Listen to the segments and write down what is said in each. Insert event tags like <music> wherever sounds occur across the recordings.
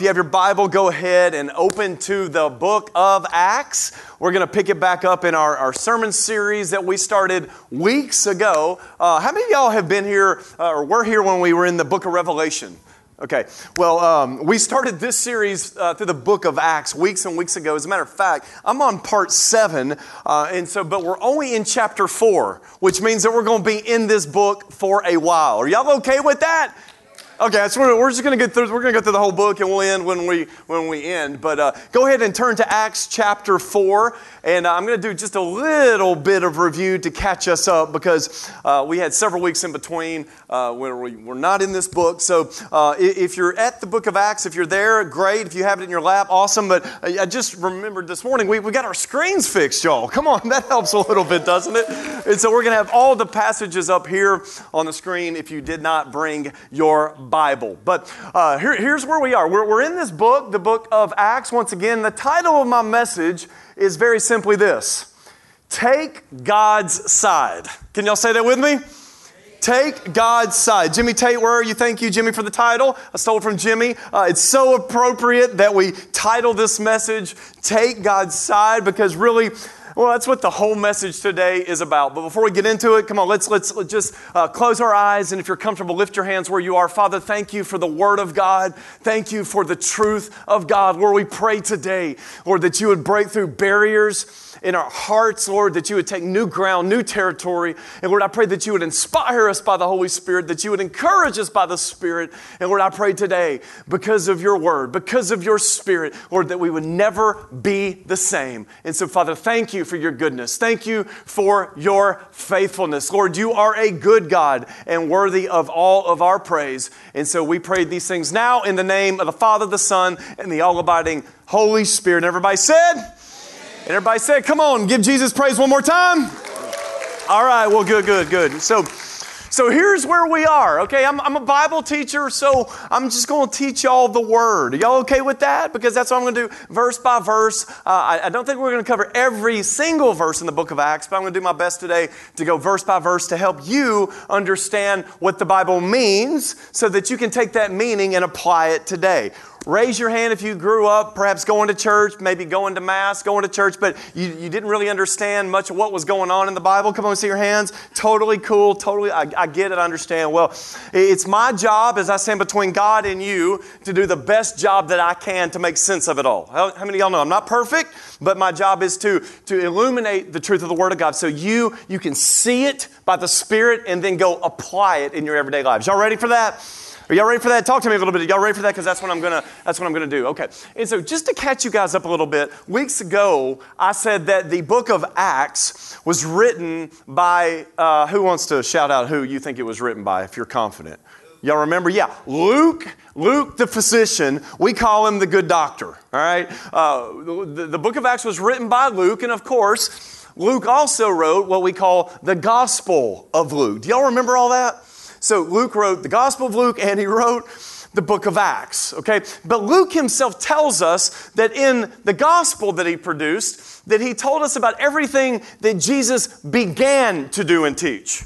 If you have your Bible, go ahead and open to the book of Acts. We're going to pick it back up in our, our sermon series that we started weeks ago. Uh, how many of y'all have been here uh, or were here when we were in the book of Revelation? Okay, well, um, we started this series uh, through the book of Acts weeks and weeks ago. As a matter of fact, I'm on part seven, uh, and so, but we're only in chapter four, which means that we're going to be in this book for a while. Are y'all okay with that? Okay, so we're, we're just going to get through. We're going to go through the whole book, and we'll end when we when we end. But uh, go ahead and turn to Acts chapter four, and uh, I'm going to do just a little bit of review to catch us up because uh, we had several weeks in between uh, where we were not in this book. So uh, if you're at the book of Acts, if you're there, great. If you have it in your lap, awesome. But I just remembered this morning we, we got our screens fixed, y'all. Come on, <laughs> that helps a little bit, doesn't it? And so we're going to have all the passages up here on the screen if you did not bring your Bible. But uh, here, here's where we are. We're, we're in this book, the book of Acts. Once again, the title of my message is very simply this Take God's side. Can y'all say that with me? Take God's side. Jimmy Tate, where are you? Thank you, Jimmy, for the title. I stole it from Jimmy. Uh, it's so appropriate that we title this message, Take God's Side, because really, well, that's what the whole message today is about. But before we get into it, come on, let's, let's, let's just uh, close our eyes. And if you're comfortable, lift your hands where you are. Father, thank you for the Word of God. Thank you for the truth of God. Lord, we pray today, Lord, that you would break through barriers in our hearts, Lord, that you would take new ground, new territory. And Lord, I pray that you would inspire us by the Holy Spirit, that you would encourage us by the Spirit. And Lord, I pray today, because of your word, because of your Spirit, Lord, that we would never be the same. And so, Father, thank you for your goodness. Thank you for your faithfulness. Lord, you are a good God and worthy of all of our praise. And so we pray these things now in the name of the Father, the Son, and the all abiding Holy Spirit. And everybody said, and everybody said, come on, give Jesus praise one more time. All right, well, good, good, good. So, so here's where we are. Okay, I'm, I'm a Bible teacher, so I'm just going to teach y'all the Word. Are y'all okay with that? Because that's what I'm going to do verse by verse. Uh, I, I, don't think we're going to cover every single verse in the book of Acts, but I'm going to do my best today to go verse by verse to help you understand what the Bible means so that you can take that meaning and apply it today. Raise your hand if you grew up perhaps going to church, maybe going to Mass, going to church, but you, you didn't really understand much of what was going on in the Bible. Come on, see your hands. Totally cool. Totally, I, I get it, I understand. Well, it's my job as I stand between God and you to do the best job that I can to make sense of it all. How, how many of y'all know I'm not perfect, but my job is to, to illuminate the truth of the Word of God so you, you can see it by the Spirit and then go apply it in your everyday lives. Y'all ready for that? Are y'all ready for that? Talk to me a little bit. Y'all ready for that? Because that's what I'm gonna that's what I'm gonna do. Okay. And so just to catch you guys up a little bit, weeks ago I said that the book of Acts was written by uh, who wants to shout out who you think it was written by if you're confident. Y'all remember? Yeah, Luke, Luke the physician, we call him the good doctor, all right? Uh, the, the book of Acts was written by Luke, and of course, Luke also wrote what we call the Gospel of Luke. Do y'all remember all that? So Luke wrote the Gospel of Luke and he wrote the book of Acts, okay? But Luke himself tells us that in the gospel that he produced, that he told us about everything that Jesus began to do and teach.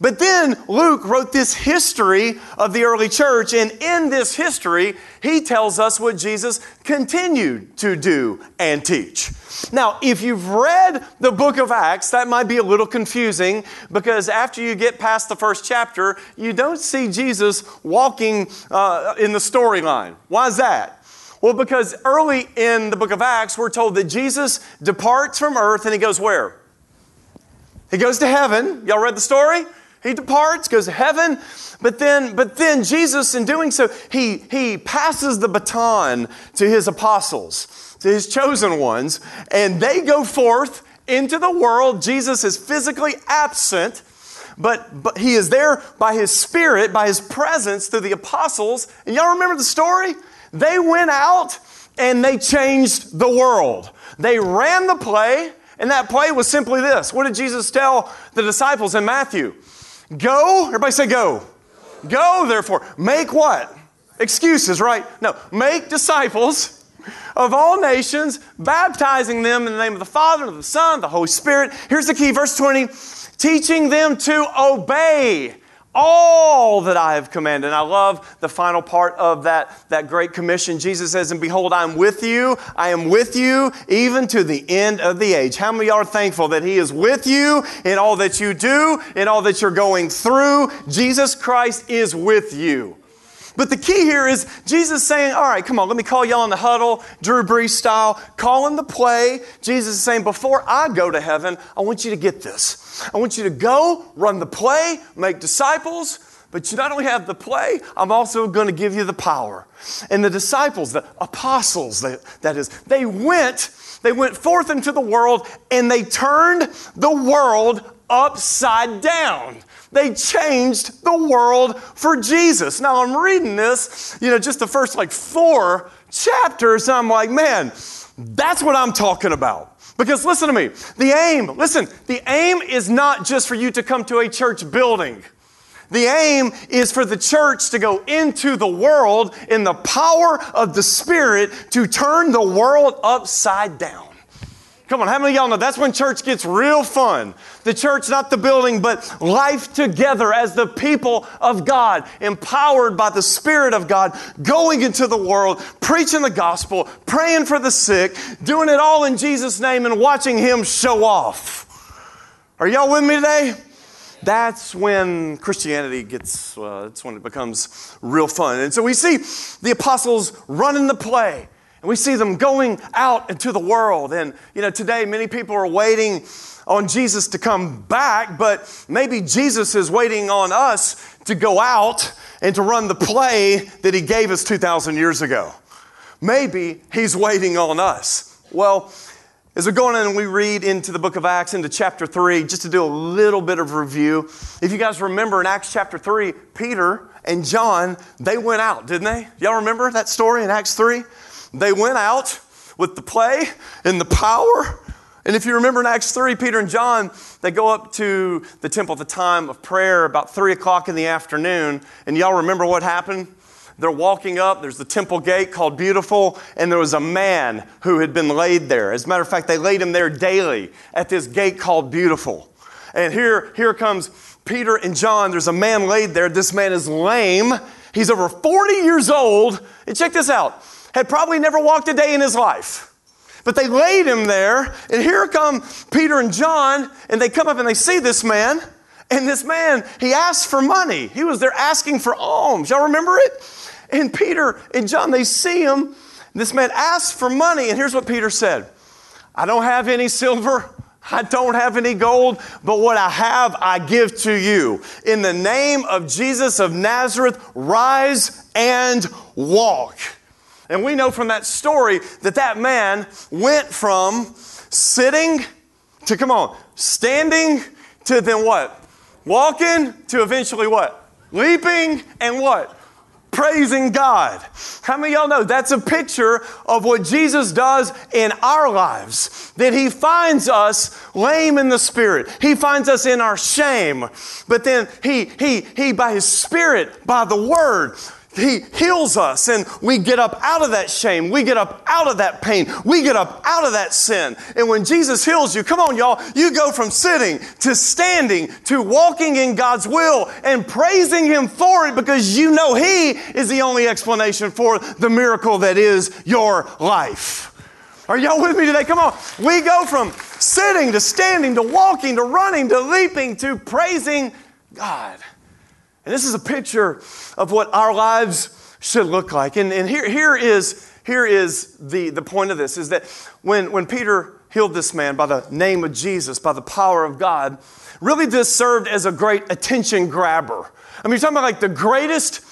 But then Luke wrote this history of the early church, and in this history, he tells us what Jesus continued to do and teach. Now, if you've read the book of Acts, that might be a little confusing because after you get past the first chapter, you don't see Jesus walking uh, in the storyline. Why is that? Well, because early in the book of Acts, we're told that Jesus departs from earth and he goes where? He goes to heaven. Y'all read the story? He departs, goes to heaven, but then, but then Jesus, in doing so, he, he passes the baton to his apostles, to his chosen ones, and they go forth into the world. Jesus is physically absent, but, but he is there by his spirit, by his presence through the apostles. And y'all remember the story? They went out and they changed the world. They ran the play, and that play was simply this. What did Jesus tell the disciples in Matthew? Go, everybody say go. Go, therefore. Make what? Excuses, right? No, make disciples of all nations, baptizing them in the name of the Father, of the Son, the Holy Spirit. Here's the key, verse 20 teaching them to obey all that I have commanded. And I love the final part of that, that great commission. Jesus says, And behold, I am with you. I am with you even to the end of the age. How many are thankful that He is with you in all that you do, in all that you're going through? Jesus Christ is with you. But the key here is Jesus saying, All right, come on, let me call y'all in the huddle, Drew Brees style, calling the play. Jesus is saying, Before I go to heaven, I want you to get this. I want you to go, run the play, make disciples. But you not only have the play, I'm also going to give you the power. And the disciples, the apostles, that is, they went, they went forth into the world and they turned the world upside down. They changed the world for Jesus. Now I'm reading this, you know, just the first like four chapters, I'm like, man, that's what I'm talking about. Because listen to me, the aim, listen, the aim is not just for you to come to a church building. The aim is for the church to go into the world in the power of the Spirit to turn the world upside down. Come on, how many of y'all know that's when church gets real fun? The church, not the building, but life together as the people of God, empowered by the Spirit of God, going into the world, preaching the gospel, praying for the sick, doing it all in Jesus' name, and watching Him show off. Are y'all with me today? That's when Christianity gets, uh, that's when it becomes real fun. And so we see the apostles running the play. And we see them going out into the world. And, you know, today many people are waiting on Jesus to come back, but maybe Jesus is waiting on us to go out and to run the play that he gave us 2,000 years ago. Maybe he's waiting on us. Well, as we're going in and we read into the book of Acts, into chapter 3, just to do a little bit of review, if you guys remember in Acts chapter 3, Peter and John, they went out, didn't they? Y'all remember that story in Acts 3? They went out with the play and the power. And if you remember in Acts 3, Peter and John, they go up to the temple at the time of prayer about 3 o'clock in the afternoon. And y'all remember what happened? They're walking up, there's the temple gate called Beautiful, and there was a man who had been laid there. As a matter of fact, they laid him there daily at this gate called Beautiful. And here, here comes Peter and John. There's a man laid there. This man is lame. He's over 40 years old. And check this out had probably never walked a day in his life. But they laid him there, and here come Peter and John, and they come up and they see this man. And this man, he asked for money. He was there asking for alms. Y'all remember it? And Peter and John, they see him. This man asks for money, and here's what Peter said I don't have any silver. I don't have any gold, but what I have, I give to you. In the name of Jesus of Nazareth, rise and walk. And we know from that story that that man went from sitting to, come on, standing to then what? Walking to eventually what? Leaping and what? Praising God. How many y'all know that's a picture of what Jesus does in our lives? That He finds us lame in the Spirit. He finds us in our shame. But then He, He, He, by His Spirit, by the Word, he heals us and we get up out of that shame. We get up out of that pain. We get up out of that sin. And when Jesus heals you, come on, y'all, you go from sitting to standing to walking in God's will and praising Him for it because you know He is the only explanation for the miracle that is your life. Are y'all with me today? Come on. We go from sitting to standing to walking to running to leaping to praising God. And this is a picture of what our lives should look like. And, and here, here is, here is the, the point of this is that when, when Peter healed this man by the name of Jesus, by the power of God, really this served as a great attention grabber. I mean, you're talking about like the greatest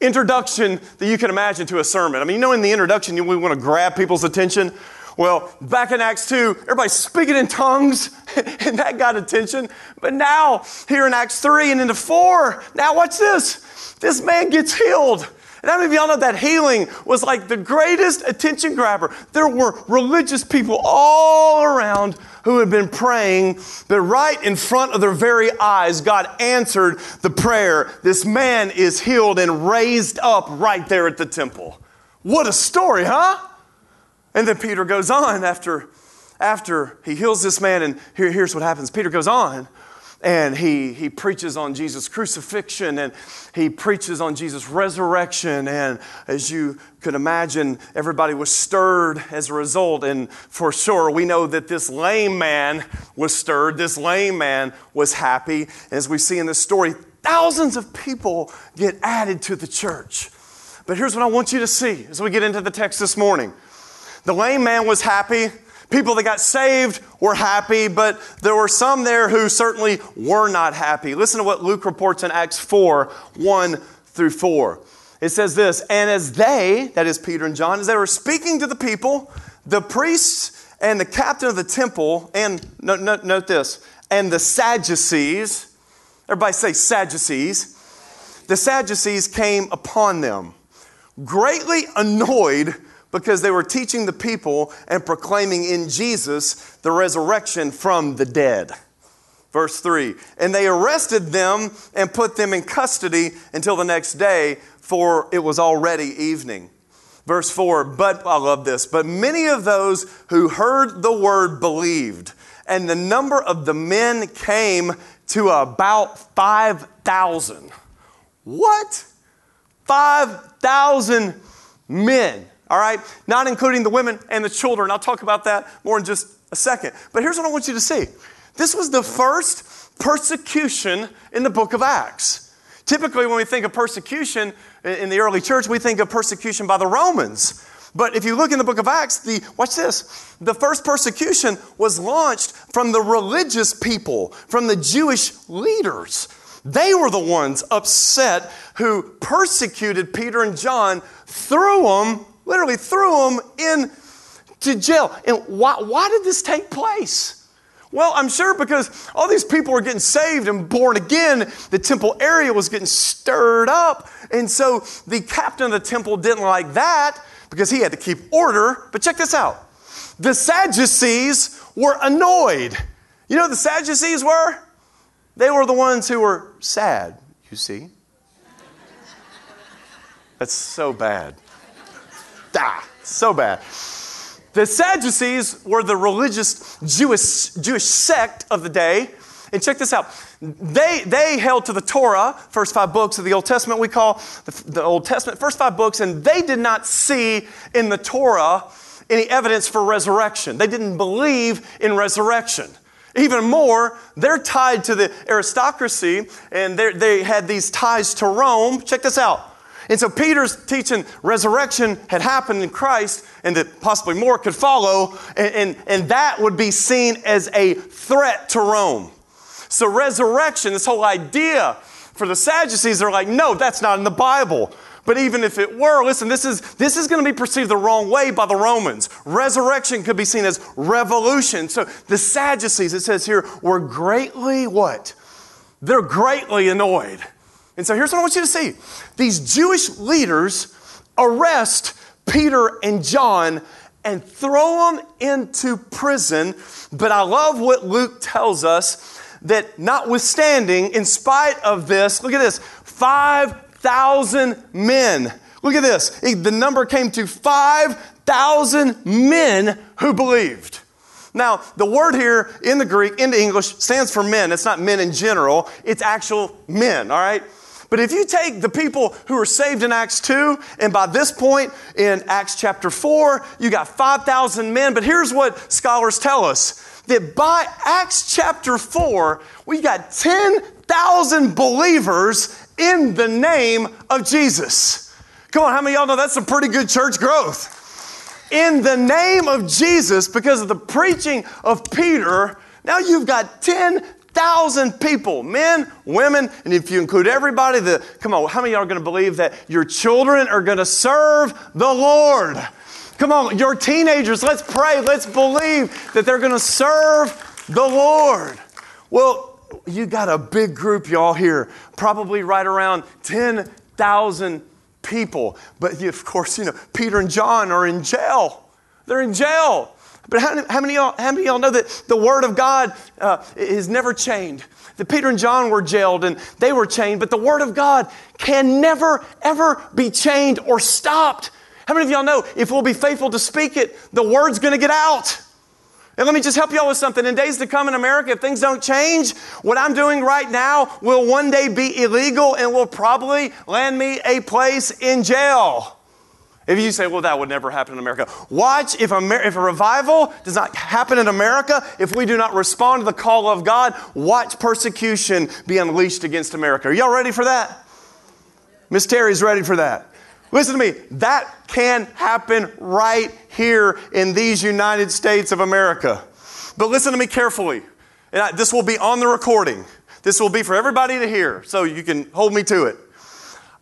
introduction that you can imagine to a sermon. I mean, you know, in the introduction, we want to grab people's attention. Well, back in Acts 2, everybody's speaking in tongues, <laughs> and that got attention. But now, here in Acts 3 and into 4, now watch this. This man gets healed. And how many of y'all know that healing was like the greatest attention grabber? There were religious people all around who had been praying, but right in front of their very eyes, God answered the prayer. This man is healed and raised up right there at the temple. What a story, huh? And then Peter goes on after, after he heals this man, and here, here's what happens. Peter goes on and he, he preaches on Jesus' crucifixion and he preaches on Jesus' resurrection. And as you could imagine, everybody was stirred as a result. And for sure, we know that this lame man was stirred, this lame man was happy. As we see in this story, thousands of people get added to the church. But here's what I want you to see as we get into the text this morning the lame man was happy. People that got saved were happy, but there were some there who certainly were not happy. Listen to what Luke reports in Acts 4 1 through 4. It says this And as they, that is Peter and John, as they were speaking to the people, the priests and the captain of the temple, and note, note, note this, and the Sadducees, everybody say Sadducees, the Sadducees came upon them, greatly annoyed because they were teaching the people and proclaiming in Jesus the resurrection from the dead. Verse 3 And they arrested them and put them in custody until the next day, for it was already evening. Verse 4 But I love this, but many of those who heard the word believed, and the number of the men came to about 5,000. What? 5,000 men all right? Not including the women and the children. I'll talk about that more in just a second. But here's what I want you to see this was the first persecution in the book of Acts. Typically, when we think of persecution in the early church, we think of persecution by the Romans. But if you look in the book of Acts, the watch this. The first persecution was launched from the religious people, from the Jewish leaders. They were the ones upset who persecuted Peter and John, threw them literally threw them into jail. And why, why did this take place? Well, I'm sure because all these people were getting saved and born again, the temple area was getting stirred up. And so the captain of the temple didn't like that because he had to keep order. But check this out the Sadducees were annoyed. You know the Sadducees were? They were the ones who were sad, you see. That's so bad. Ah, so bad. The Sadducees were the religious Jewish, Jewish sect of the day. And check this out. They, they held to the Torah, first five books of the Old Testament, we call the, the Old Testament, first five books, and they did not see in the Torah any evidence for resurrection. They didn't believe in resurrection. Even more, they're tied to the aristocracy and they had these ties to Rome. Check this out. And so Peter's teaching resurrection had happened in Christ and that possibly more could follow, and, and, and that would be seen as a threat to Rome. So, resurrection, this whole idea for the Sadducees, they're like, no, that's not in the Bible. But even if it were, listen, this is, this is going to be perceived the wrong way by the Romans. Resurrection could be seen as revolution. So the Sadducees, it says here, were greatly what? They're greatly annoyed. And so here's what I want you to see these Jewish leaders arrest Peter and John and throw them into prison. But I love what Luke tells us that notwithstanding, in spite of this, look at this 5,000 men. Look at this. The number came to 5,000 men who believed. Now, the word here in the Greek, into English, stands for men. It's not men in general, it's actual men, all right? But if you take the people who are saved in Acts 2, and by this point in Acts chapter 4, you got 5,000 men. But here's what scholars tell us that by Acts chapter 4, we got 10,000 believers in the name of Jesus. Come on, how many y'all know that's some pretty good church growth? In the name of Jesus, because of the preaching of Peter, now you've got 10 thousand people, men, women, and if you include everybody, the come on, how many are going to believe that your children are going to serve the Lord? Come on, your teenagers, let's pray, let's believe that they're going to serve the Lord. Well, you got a big group, y'all, here, probably right around 10,000 people. But of course, you know, Peter and John are in jail. They're in jail. But how, how, many, y'all, how many of y'all know that the Word of God uh, is never chained? That Peter and John were jailed and they were chained, but the Word of God can never, ever be chained or stopped. How many of y'all know if we'll be faithful to speak it, the Word's going to get out? And let me just help y'all with something. In days to come in America, if things don't change, what I'm doing right now will one day be illegal and will probably land me a place in jail. If you say, well, that would never happen in America, watch if, Amer- if a revival does not happen in America, if we do not respond to the call of God, watch persecution be unleashed against America. Are y'all ready for that? Miss Terry's ready for that. Listen to me, that can happen right here in these United States of America. But listen to me carefully. And I, this will be on the recording. This will be for everybody to hear, so you can hold me to it.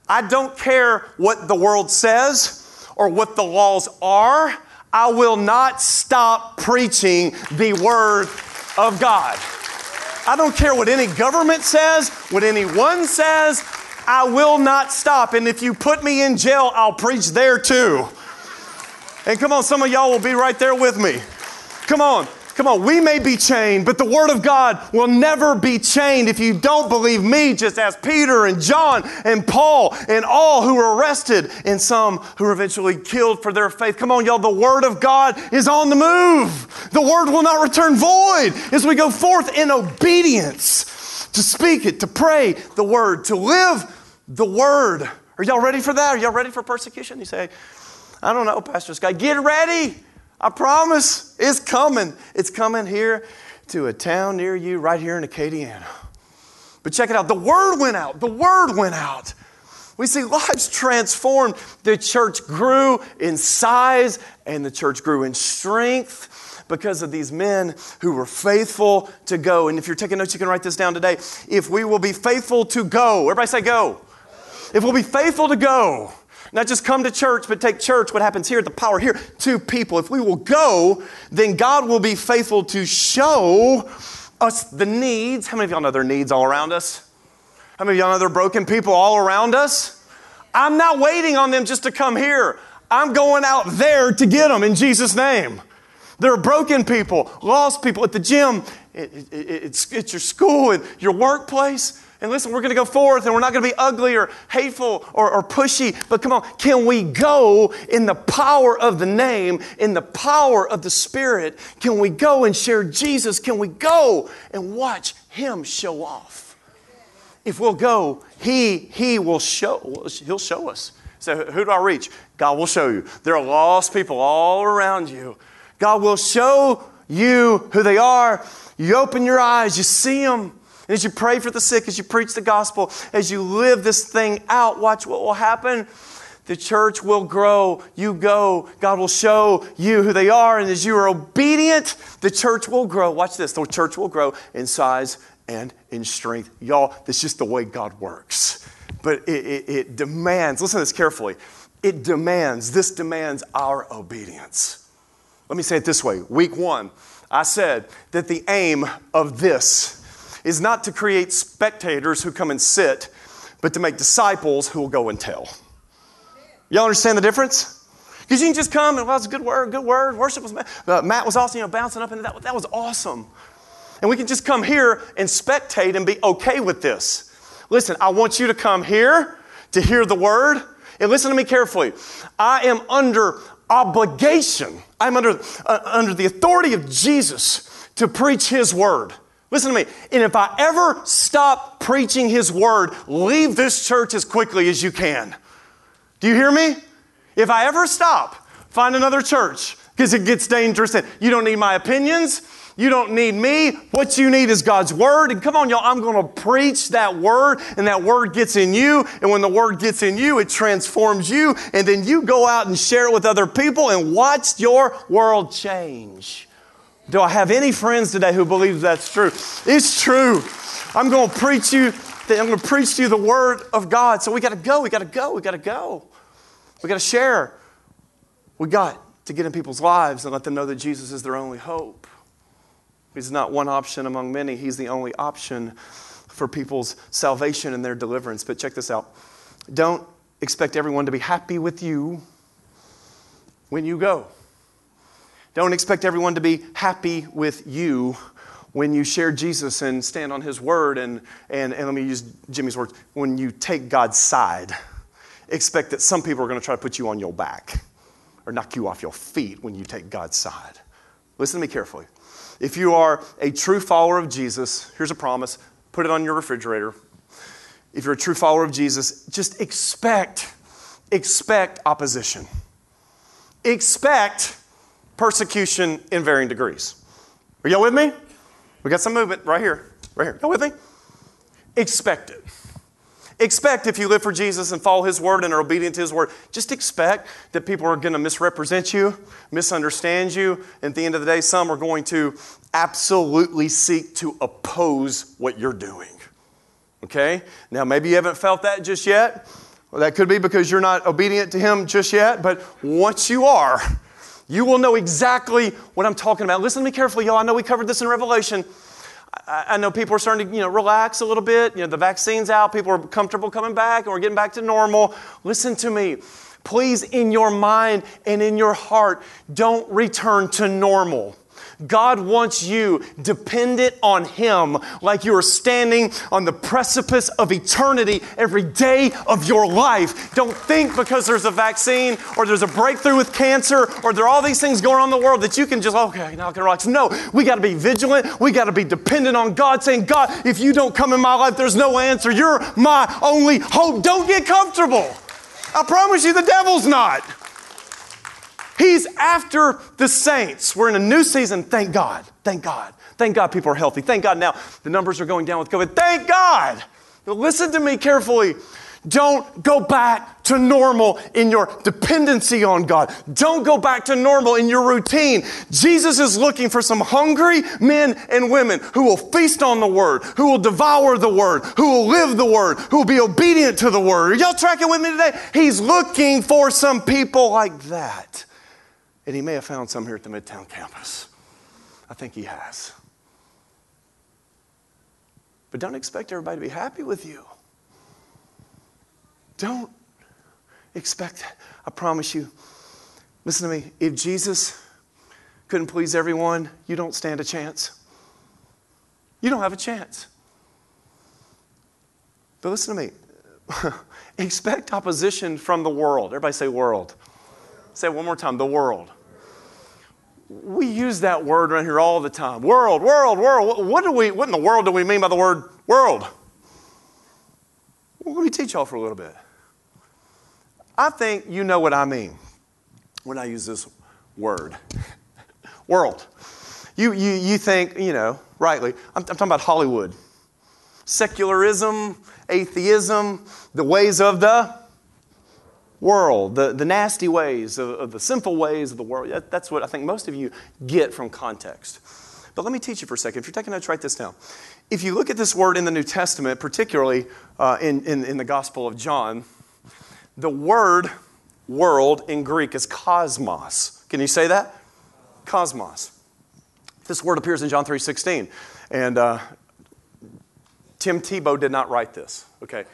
I don't care what the world says or what the laws are, I will not stop preaching the Word of God. I don't care what any government says, what anyone says, I will not stop. And if you put me in jail, I'll preach there too. And come on, some of y'all will be right there with me. Come on. Come on, we may be chained, but the Word of God will never be chained. If you don't believe me, just ask Peter and John and Paul and all who were arrested and some who were eventually killed for their faith. Come on, y'all, the Word of God is on the move. The Word will not return void as we go forth in obedience to speak it, to pray the Word, to live the Word. Are y'all ready for that? Are y'all ready for persecution? You say, I don't know, Pastor Scott. Get ready. I promise it's coming. It's coming here to a town near you, right here in Acadiana. But check it out the word went out. The word went out. We see lives transformed. The church grew in size and the church grew in strength because of these men who were faithful to go. And if you're taking notes, you can write this down today. If we will be faithful to go, everybody say go. If we'll be faithful to go, not just come to church, but take church, what happens here, the power here, to people. If we will go, then God will be faithful to show us the needs. How many of y'all know there are needs all around us? How many of y'all know there are broken people all around us? I'm not waiting on them just to come here. I'm going out there to get them in Jesus' name. There are broken people, lost people at the gym, it, it, it's, it's your school and your workplace. And listen, we're going to go forth and we're not going to be ugly or hateful or, or, pushy, but come on, can we go in the power of the name, in the power of the Spirit? Can we go and share Jesus? Can we go and watch Him show off? If we'll go, He, he will show, He'll show us. So, who do I reach? God will show you. There are lost people all around you. God will show you who they are. You open your eyes, you see them. And as you pray for the sick, as you preach the gospel, as you live this thing out, watch what will happen. The church will grow. You go. God will show you who they are. And as you are obedient, the church will grow. Watch this. The church will grow in size and in strength. Y'all, that's just the way God works. But it, it, it demands, listen to this carefully. It demands, this demands our obedience. Let me say it this way. Week one, I said that the aim of this is not to create spectators who come and sit, but to make disciples who will go and tell. Y'all understand the difference? Because you can just come and, well, it's a good word, good word. Worship was, uh, Matt was awesome, you know, bouncing up, and that, that was awesome. And we can just come here and spectate and be okay with this. Listen, I want you to come here to hear the word. And listen to me carefully. I am under obligation. I'm under, uh, under the authority of Jesus to preach his word. Listen to me. And if I ever stop preaching His word, leave this church as quickly as you can. Do you hear me? If I ever stop, find another church because it gets dangerous. And you don't need my opinions. You don't need me. What you need is God's word. And come on, y'all, I'm going to preach that word, and that word gets in you. And when the word gets in you, it transforms you. And then you go out and share it with other people and watch your world change. Do I have any friends today who believe that's true? It's true. I'm going to preach you. I'm going to preach to you the word of God. So we got to go. We got to go. We got to go. We got to share. We got to get in people's lives and let them know that Jesus is their only hope. He's not one option among many. He's the only option for people's salvation and their deliverance. But check this out. Don't expect everyone to be happy with you when you go. Don't expect everyone to be happy with you when you share Jesus and stand on his word. And, and, and let me use Jimmy's words when you take God's side, expect that some people are going to try to put you on your back or knock you off your feet when you take God's side. Listen to me carefully. If you are a true follower of Jesus, here's a promise put it on your refrigerator. If you're a true follower of Jesus, just expect, expect opposition. Expect persecution in varying degrees. Are y'all with me? We got some movement right here. Right here. Y'all with me? Expect it. Expect if you live for Jesus and follow His word and are obedient to His word, just expect that people are going to misrepresent you, misunderstand you. And at the end of the day, some are going to absolutely seek to oppose what you're doing. Okay? Now, maybe you haven't felt that just yet. Well, that could be because you're not obedient to Him just yet. But once you are, you will know exactly what I'm talking about. Listen to me carefully, y'all. I know we covered this in Revelation. I know people are starting to, you know, relax a little bit. You know, the vaccine's out, people are comfortable coming back, and we're getting back to normal. Listen to me. Please, in your mind and in your heart, don't return to normal. God wants you dependent on Him like you are standing on the precipice of eternity every day of your life. Don't think because there's a vaccine or there's a breakthrough with cancer or there are all these things going on in the world that you can just, okay, now I can relax. No, we got to be vigilant. We got to be dependent on God, saying, God, if you don't come in my life, there's no answer. You're my only hope. Don't get comfortable. I promise you, the devil's not. He's after the saints. We're in a new season. Thank God. Thank God. Thank God people are healthy. Thank God now the numbers are going down with COVID. Thank God. Listen to me carefully. Don't go back to normal in your dependency on God. Don't go back to normal in your routine. Jesus is looking for some hungry men and women who will feast on the Word, who will devour the Word, who will live the Word, who will be obedient to the Word. Are y'all tracking with me today? He's looking for some people like that. And he may have found some here at the Midtown campus. I think he has. But don't expect everybody to be happy with you. Don't expect, I promise you. Listen to me. If Jesus couldn't please everyone, you don't stand a chance. You don't have a chance. But listen to me. <laughs> expect opposition from the world. Everybody say world. Say it one more time the world we use that word around here all the time. World, world, world. What do we what in the world do we mean by the word world? Well, let me teach y'all for a little bit. I think you know what I mean when I use this word. <laughs> world. You, you, you think, you know, rightly, I'm, I'm talking about Hollywood. Secularism, atheism, the ways of the world, the, the nasty ways, of, of the sinful ways of the world. That, that's what I think most of you get from context. But let me teach you for a second. If you're taking notes, write this down. If you look at this word in the New Testament, particularly uh, in, in, in the Gospel of John, the word world in Greek is cosmos. Can you say that? Cosmos. This word appears in John 3.16. And uh, Tim Tebow did not write this, okay?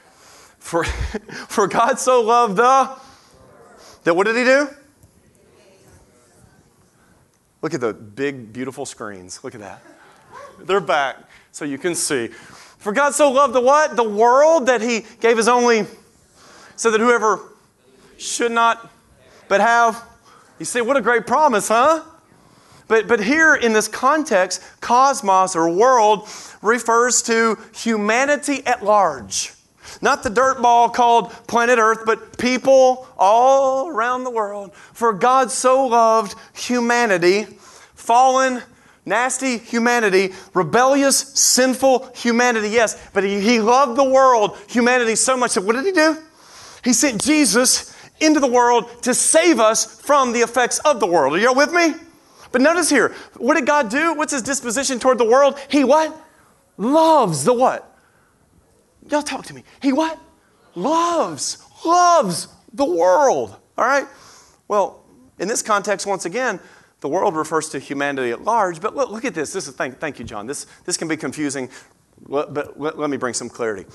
For, <laughs> for God so loved the. That what did he do? Look at the big, beautiful screens. Look at that. They're back so you can see. For God so loved the what? The world that he gave his only, so that whoever should not but have. You see, what a great promise, huh? But, but here in this context, cosmos or world refers to humanity at large. Not the dirt ball called planet Earth, but people all around the world. For God so loved humanity, fallen, nasty humanity, rebellious, sinful humanity, yes, but He, he loved the world, humanity so much that what did He do? He sent Jesus into the world to save us from the effects of the world. Are y'all with me? But notice here, what did God do? What's his disposition toward the world? He what? Loves the what? Y'all talk to me. He what? Loves, loves the world. All right? Well, in this context, once again, the world refers to humanity at large, but look, look at this. This is thank, thank you, John. This, this can be confusing, but let, let me bring some clarity.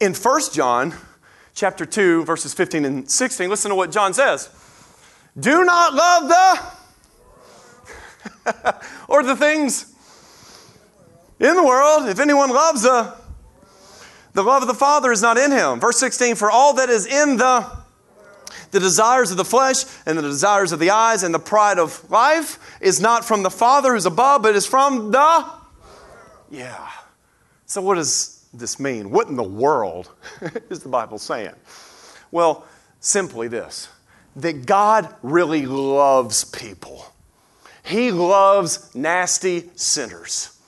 In 1 John chapter 2, verses 15 and 16, listen to what John says. Do not love the <laughs> or the things in the world. If anyone loves the, the love of the Father is not in him. Verse 16, for all that is in the the desires of the flesh and the desires of the eyes and the pride of life is not from the Father who's above, but is from the. Yeah. So, what does this mean? What in the world <laughs> is the Bible saying? Well, simply this that God really loves people. He loves nasty sinners.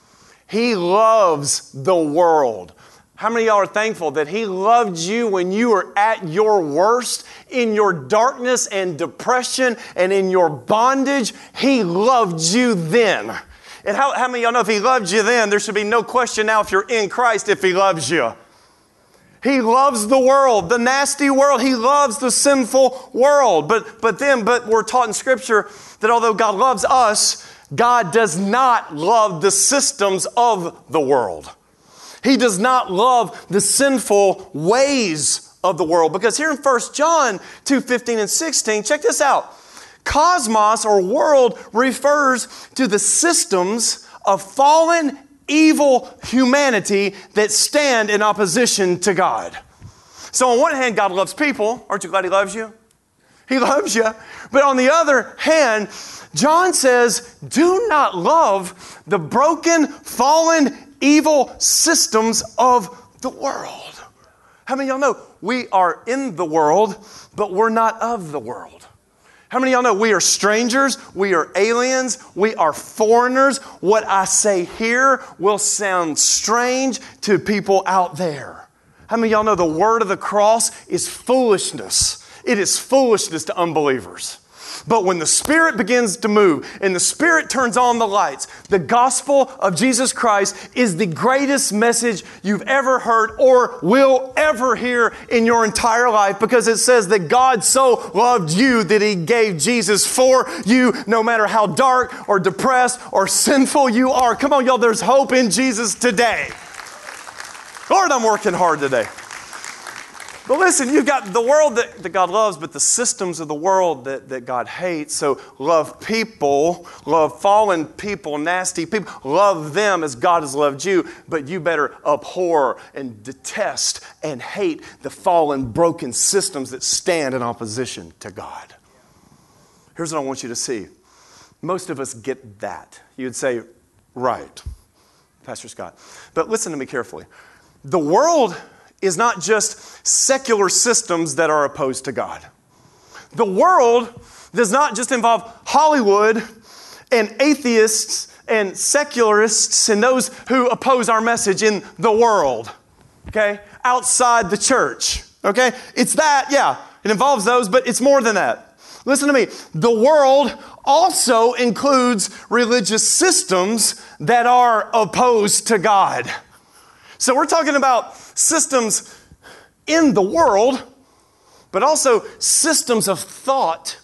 He loves the world. How many y'all are thankful that He loved you when you were at your worst, in your darkness and depression and in your bondage? He loved you then. And how, how many y'all know if He loved you then, there should be no question now if you're in Christ if He loves you? He loves the world, the nasty world. He loves the sinful world. But, but then, but we're taught in Scripture that although God loves us, God does not love the systems of the world. He does not love the sinful ways of the world. Because here in 1 John 2 15 and 16, check this out. Cosmos or world refers to the systems of fallen, evil humanity that stand in opposition to God. So, on one hand, God loves people. Aren't you glad He loves you? He <laughs> loves you. But on the other hand, John says, do not love the broken, fallen, evil systems of the world. How many y'all know we are in the world, but we're not of the world? How many y'all know we are strangers, we are aliens, we are foreigners? What I say here will sound strange to people out there. How many y'all know the word of the cross is foolishness? It is foolishness to unbelievers. But when the Spirit begins to move and the Spirit turns on the lights, the gospel of Jesus Christ is the greatest message you've ever heard or will ever hear in your entire life because it says that God so loved you that He gave Jesus for you, no matter how dark or depressed or sinful you are. Come on, y'all, there's hope in Jesus today. Lord, I'm working hard today. But listen, you've got the world that, that God loves, but the systems of the world that, that God hates. So love people, love fallen people, nasty people. Love them as God has loved you, but you better abhor and detest and hate the fallen, broken systems that stand in opposition to God. Here's what I want you to see. Most of us get that. You'd say, right, Pastor Scott. But listen to me carefully. The world is not just secular systems that are opposed to God. The world does not just involve Hollywood and atheists and secularists and those who oppose our message in the world, okay? Outside the church, okay? It's that, yeah, it involves those, but it's more than that. Listen to me. The world also includes religious systems that are opposed to God. So we're talking about systems in the world, but also systems of thought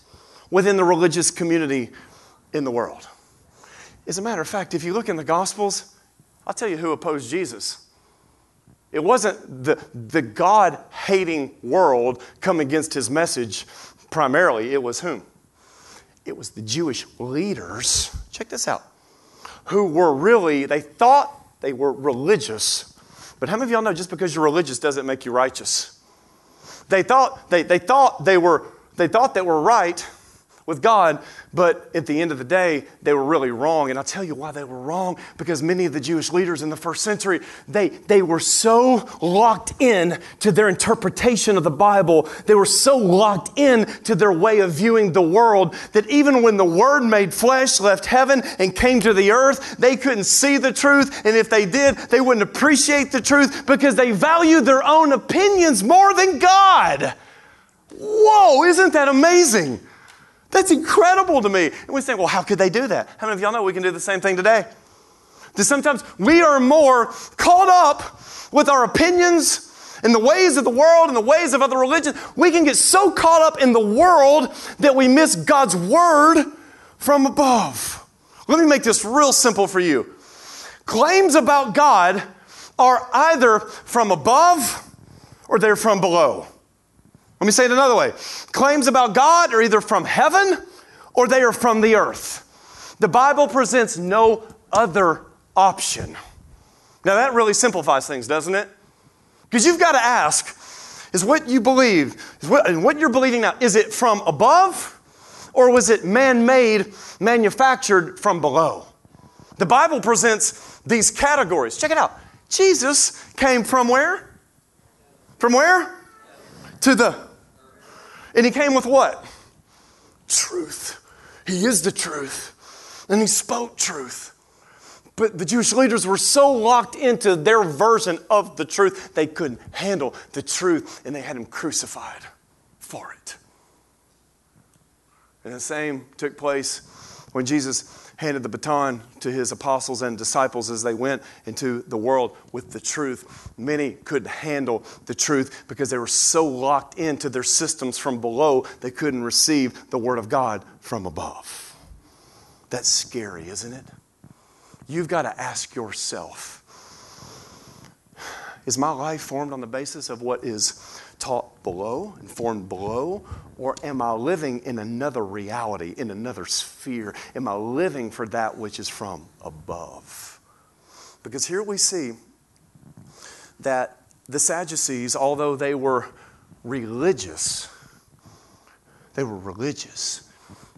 within the religious community in the world. As a matter of fact, if you look in the Gospels, I'll tell you who opposed Jesus. It wasn't the, the God hating world come against his message primarily. It was whom? It was the Jewish leaders. Check this out. Who were really, they thought they were religious, but how many of y'all know just because you're religious doesn't make you righteous? They thought they, they thought they were they thought they were right with God, but at the end of the day, they were really wrong. And I'll tell you why they were wrong because many of the Jewish leaders in the first century, they, they were so locked in to their interpretation of the Bible, they were so locked in to their way of viewing the world that even when the Word made flesh, left heaven, and came to the earth, they couldn't see the truth. And if they did, they wouldn't appreciate the truth because they valued their own opinions more than God. Whoa, isn't that amazing? That's incredible to me. And we think, well, how could they do that? How many of y'all know we can do the same thing today? That sometimes we are more caught up with our opinions and the ways of the world and the ways of other religions. We can get so caught up in the world that we miss God's word from above. Let me make this real simple for you. Claims about God are either from above or they're from below. Let me say it another way claims about God are either from heaven or they are from the earth. The Bible presents no other option. Now, that really simplifies things, doesn't it? Because you've got to ask is what you believe, is what, and what you're believing now, is it from above or was it man made, manufactured from below? The Bible presents these categories. Check it out. Jesus came from where? From where? To the. And he came with what? Truth. He is the truth. And he spoke truth. But the Jewish leaders were so locked into their version of the truth, they couldn't handle the truth, and they had him crucified for it. And the same took place when Jesus handed the baton to his apostles and disciples as they went into the world with the truth. Many couldn't handle the truth because they were so locked into their systems from below, they couldn't receive the Word of God from above. That's scary, isn't it? You've got to ask yourself Is my life formed on the basis of what is taught below and formed below? Or am I living in another reality, in another sphere? Am I living for that which is from above? Because here we see that the Sadducees, although they were religious, they were religious,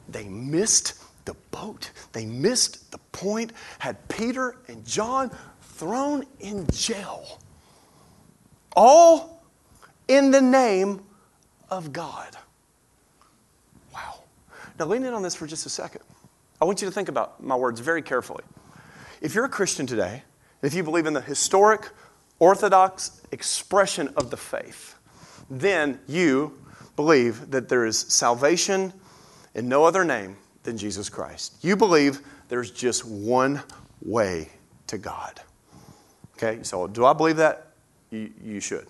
they missed the boat. They missed the point, had Peter and John thrown in jail. All in the name of God. Wow. Now, lean in on this for just a second. I want you to think about my words very carefully. If you're a Christian today, if you believe in the historic, orthodox expression of the faith, then you believe that there is salvation in no other name than Jesus Christ. You believe there's just one way to God. Okay, so do I believe that? You, you should.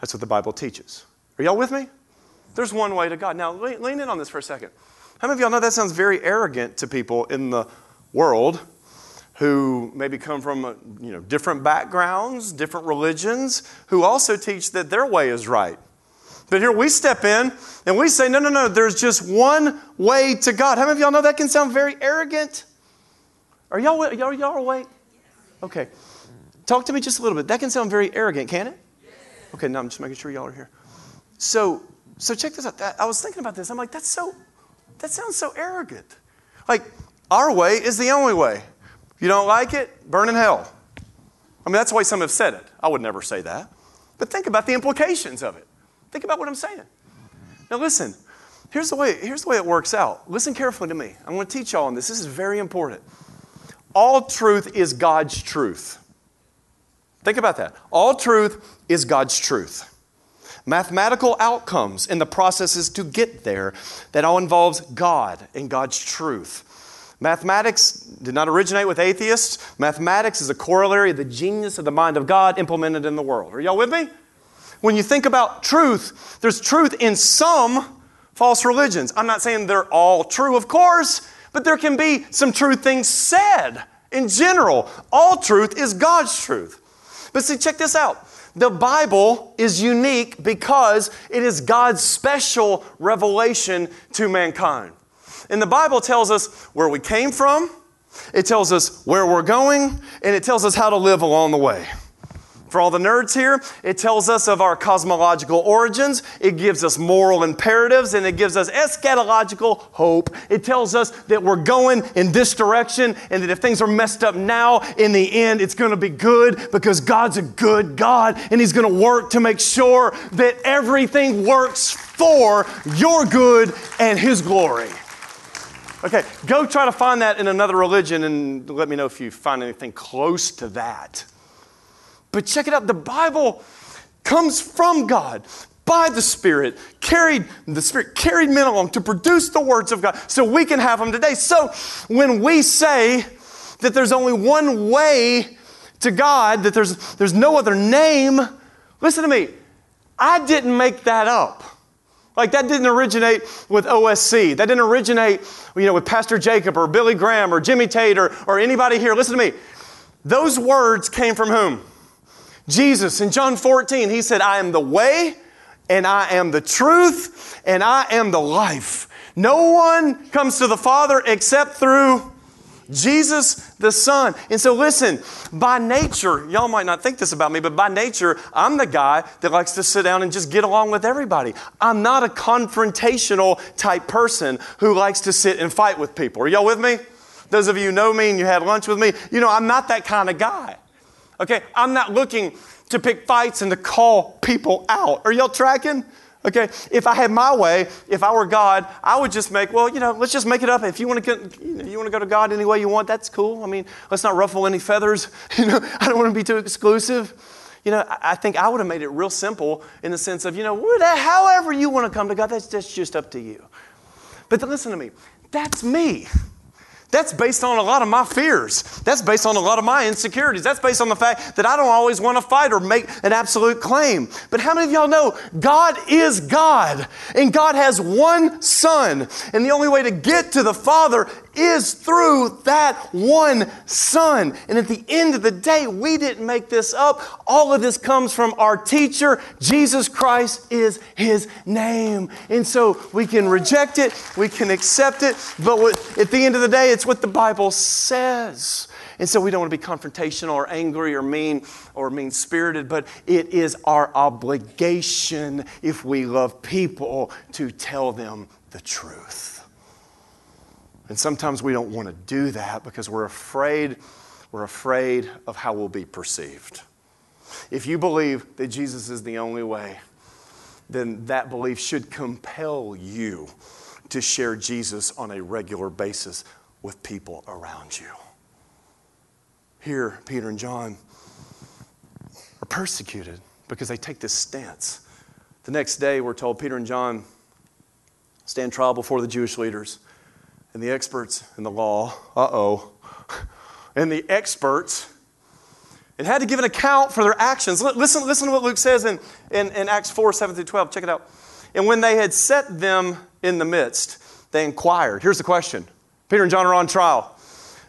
That's what the Bible teaches. Are y'all with me? There's one way to God. Now, lean, lean in on this for a second. How many of y'all know that sounds very arrogant to people in the world who maybe come from uh, you know, different backgrounds, different religions, who also teach that their way is right? But here we step in and we say, no, no, no, there's just one way to God. How many of y'all know that can sound very arrogant? Are y'all, y'all, y'all awake? Okay. Talk to me just a little bit. That can sound very arrogant, can it? Okay, now I'm just making sure y'all are here. So, so check this out. I was thinking about this. I'm like, that's so, that sounds so arrogant. Like, our way is the only way. If you don't like it, burn in hell. I mean, that's the way some have said it. I would never say that. But think about the implications of it. Think about what I'm saying. Now, listen, here's the way, here's the way it works out. Listen carefully to me. I'm going to teach y'all on this. This is very important. All truth is God's truth. Think about that. All truth is God's truth. Mathematical outcomes and the processes to get there, that all involves God and God's truth. Mathematics did not originate with atheists. Mathematics is a corollary of the genius of the mind of God implemented in the world. Are y'all with me? When you think about truth, there's truth in some false religions. I'm not saying they're all true, of course, but there can be some true things said in general. All truth is God's truth. But see, check this out. The Bible is unique because it is God's special revelation to mankind. And the Bible tells us where we came from, it tells us where we're going, and it tells us how to live along the way. For all the nerds here, it tells us of our cosmological origins, it gives us moral imperatives, and it gives us eschatological hope. It tells us that we're going in this direction, and that if things are messed up now, in the end, it's going to be good because God's a good God, and He's going to work to make sure that everything works for your good and His glory. Okay, go try to find that in another religion and let me know if you find anything close to that. But check it out the Bible comes from God by the Spirit, carried the Spirit carried men along to produce the words of God so we can have them today. So when we say that there's only one way to God, that there's, there's no other name, listen to me. I didn't make that up. Like that didn't originate with OSC. That didn't originate, you know, with Pastor Jacob or Billy Graham or Jimmy Tate or, or anybody here. Listen to me. Those words came from whom? Jesus in John 14, he said, I am the way and I am the truth and I am the life. No one comes to the Father except through Jesus the Son. And so, listen, by nature, y'all might not think this about me, but by nature, I'm the guy that likes to sit down and just get along with everybody. I'm not a confrontational type person who likes to sit and fight with people. Are y'all with me? Those of you know me and you had lunch with me, you know, I'm not that kind of guy. Okay? I'm not looking to pick fights and to call people out. Are y'all tracking? Okay, if I had my way, if I were God, I would just make, well, you know, let's just make it up. If you want to, you want to go to God any way you want, that's cool. I mean, let's not ruffle any feathers. <laughs> You know, I don't want to be too exclusive. You know, I think I would have made it real simple in the sense of, you know, however you want to come to God, that's, just up to you. But listen to me, that's me. That's based on a lot of my fears. That's based on a lot of my insecurities. That's based on the fact that I don't always want to fight or make an absolute claim. But how many of y'all know God is God and God has one Son? And the only way to get to the Father is through that one Son. And at the end of the day, we didn't make this up. All of this comes from our teacher. Jesus Christ is his name. And so we can reject it, we can accept it, but at the end of the day, it's what the Bible says. And so we don't want to be confrontational or angry or mean or mean spirited, but it is our obligation if we love people to tell them the truth. And sometimes we don't want to do that because we're afraid, we're afraid of how we'll be perceived. If you believe that Jesus is the only way, then that belief should compel you to share Jesus on a regular basis with people around you. Here, Peter and John are persecuted because they take this stance. The next day, we're told Peter and John stand trial before the Jewish leaders and the experts in the law, uh oh, and the experts, and had to give an account for their actions. Listen, listen to what Luke says in, in, in Acts 4 7 through 12. Check it out. And when they had set them in the midst, they inquired. Here's the question Peter and John are on trial.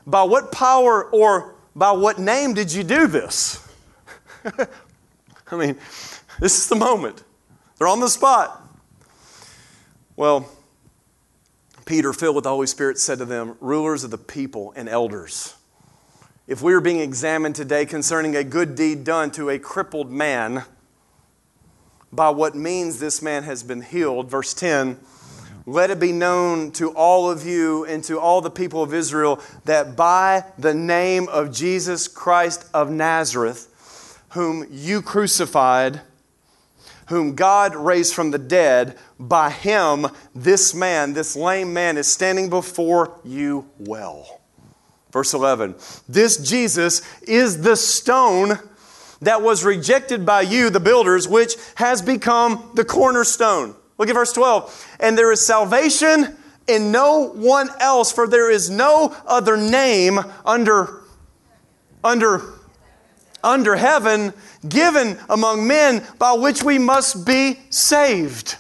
By what power or by what name did you do this? <laughs> I mean, this is the moment. They're on the spot. Well, Peter, filled with the Holy Spirit, said to them, Rulers of the people and elders, if we are being examined today concerning a good deed done to a crippled man, by what means this man has been healed, verse 10, let it be known to all of you and to all the people of Israel that by the name of Jesus Christ of Nazareth, whom you crucified, whom God raised from the dead, by him, this man, this lame man, is standing before you well. Verse 11 This Jesus is the stone that was rejected by you, the builders, which has become the cornerstone. Look at verse 12. And there is salvation in no one else, for there is no other name under, under under heaven given among men by which we must be saved.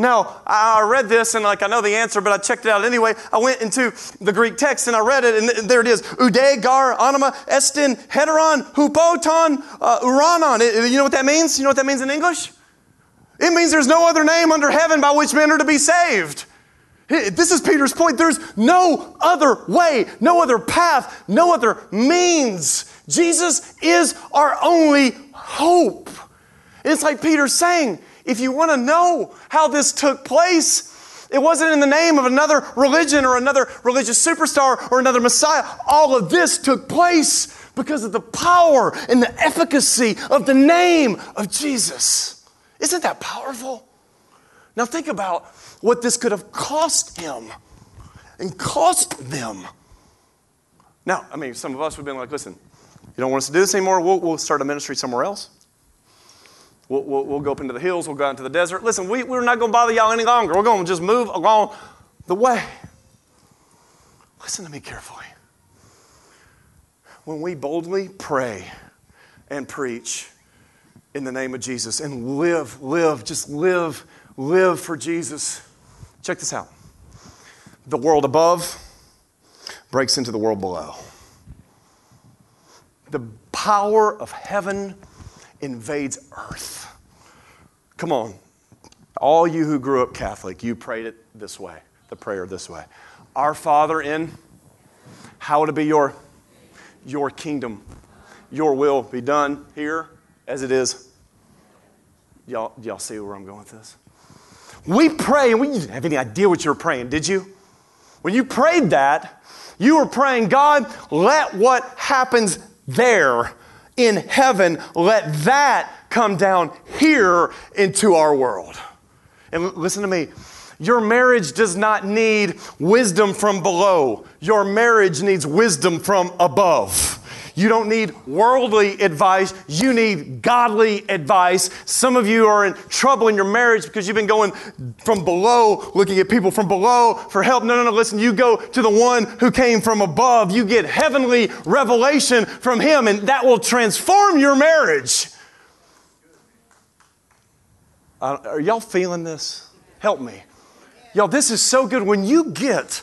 Now, I read this and like I know the answer, but I checked it out anyway. I went into the Greek text and I read it, and there it is: Ude, Gar, Anima, Estin, Heteron, Hupoton, uh, Uranon. you know what that means? You know what that means in English? It means there's no other name under heaven by which men are to be saved. This is Peter's point. There's no other way, no other path, no other means. Jesus is our only hope. It's like Peter's saying if you want to know how this took place, it wasn't in the name of another religion or another religious superstar or another Messiah. All of this took place because of the power and the efficacy of the name of Jesus. Isn't that powerful? Now, think about what this could have cost him and cost them. Now, I mean, some of us would have been like, listen, you don't want us to do this anymore? We'll, we'll start a ministry somewhere else. We'll, we'll, we'll, go up into the hills. We'll go out into the desert. Listen, we, we're not going to bother y'all any longer. We're going to just move along the way. Listen to me carefully. When we boldly pray and preach in the name of Jesus and live, live, just live, live for Jesus, check this out. The world above breaks into the world below. The power of heaven invades earth. Come on. All you who grew up Catholic, you prayed it this way, the prayer this way. Our Father in How to be your, your kingdom? Your will be done here as it is. Y'all, y'all see where I'm going with this? We pray, and we didn't have any idea what you were praying, did you? When you prayed that, you were praying, God, let what happens there in heaven, let that come down here into our world. And listen to me. Your marriage does not need wisdom from below. Your marriage needs wisdom from above. You don't need worldly advice. You need godly advice. Some of you are in trouble in your marriage because you've been going from below, looking at people from below for help. No, no, no. Listen, you go to the one who came from above. You get heavenly revelation from him, and that will transform your marriage. Uh, are y'all feeling this? Help me. Y'all, this is so good. When you get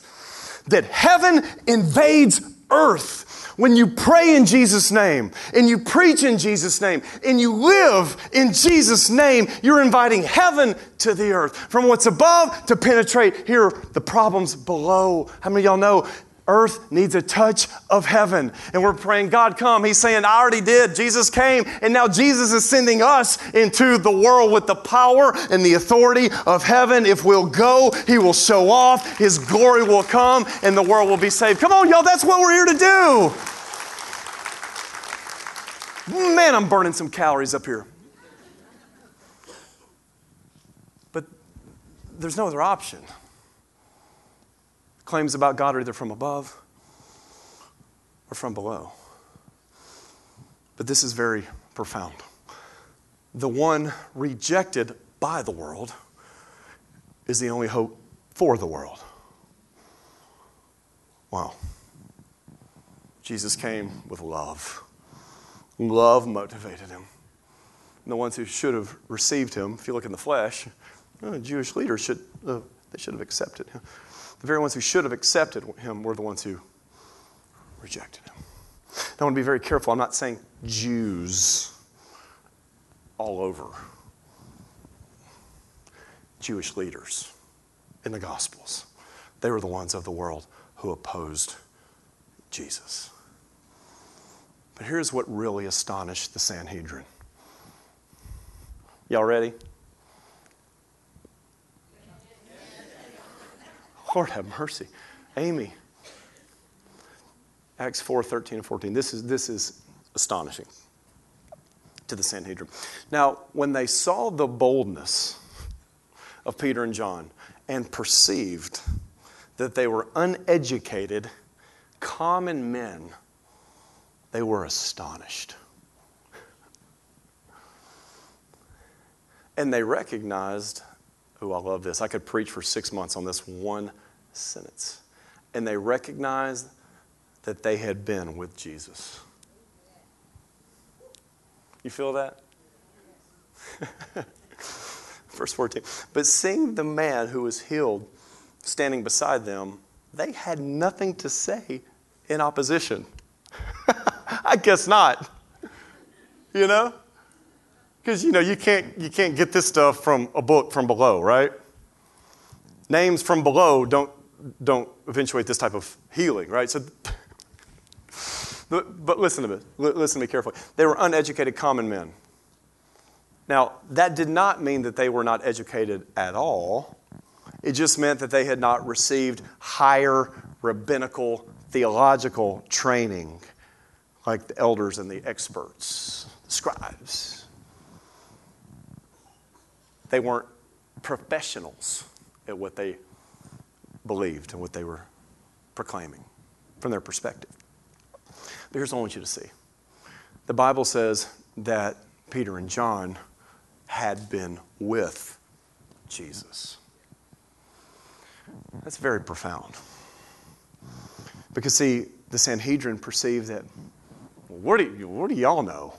that heaven invades earth, when you pray in Jesus' name and you preach in Jesus' name and you live in Jesus' name, you're inviting heaven to the earth. From what's above to penetrate here, the problems below. How many of y'all know earth needs a touch of heaven. And we're praying, God, come. He's saying, I already did. Jesus came, and now Jesus is sending us into the world with the power and the authority of heaven. If we'll go, He will show off, His glory will come, and the world will be saved. Come on, y'all, that's what we're here to do. Man, I'm burning some calories up here. But there's no other option. Claims about God are either from above or from below. But this is very profound. The one rejected by the world is the only hope for the world. Wow. Jesus came with love. Love motivated him. And the ones who should have received him, if you look in the flesh, uh, Jewish leaders should, uh, they should have accepted him. The very ones who should have accepted him were the ones who rejected him. Now, I want to be very careful. I'm not saying Jews all over. Jewish leaders in the Gospels. They were the ones of the world who opposed Jesus. But here's what really astonished the Sanhedrin. Y'all ready? Lord have mercy. Amy. Acts 4 13 and 14. This is, this is astonishing to the Sanhedrin. Now, when they saw the boldness of Peter and John and perceived that they were uneducated, common men, they were astonished. And they recognized, oh, I love this. I could preach for six months on this one sentence. And they recognized that they had been with Jesus. You feel that? <laughs> Verse 14. But seeing the man who was healed standing beside them, they had nothing to say in opposition. <laughs> I guess not. You know? Because you know you can't you can't get this stuff from a book from below, right? Names from below don't don't eventuate this type of healing, right? So, but, listen to me. Listen to me carefully. They were uneducated common men. Now, that did not mean that they were not educated at all. It just meant that they had not received higher rabbinical theological training like the elders and the experts, the scribes. They weren't professionals at what they believed and what they were proclaiming from their perspective. But here's what I want you to see the Bible says that Peter and John had been with Jesus. That's very profound. Because, see, the Sanhedrin perceived that, well, what, do you, what do y'all know?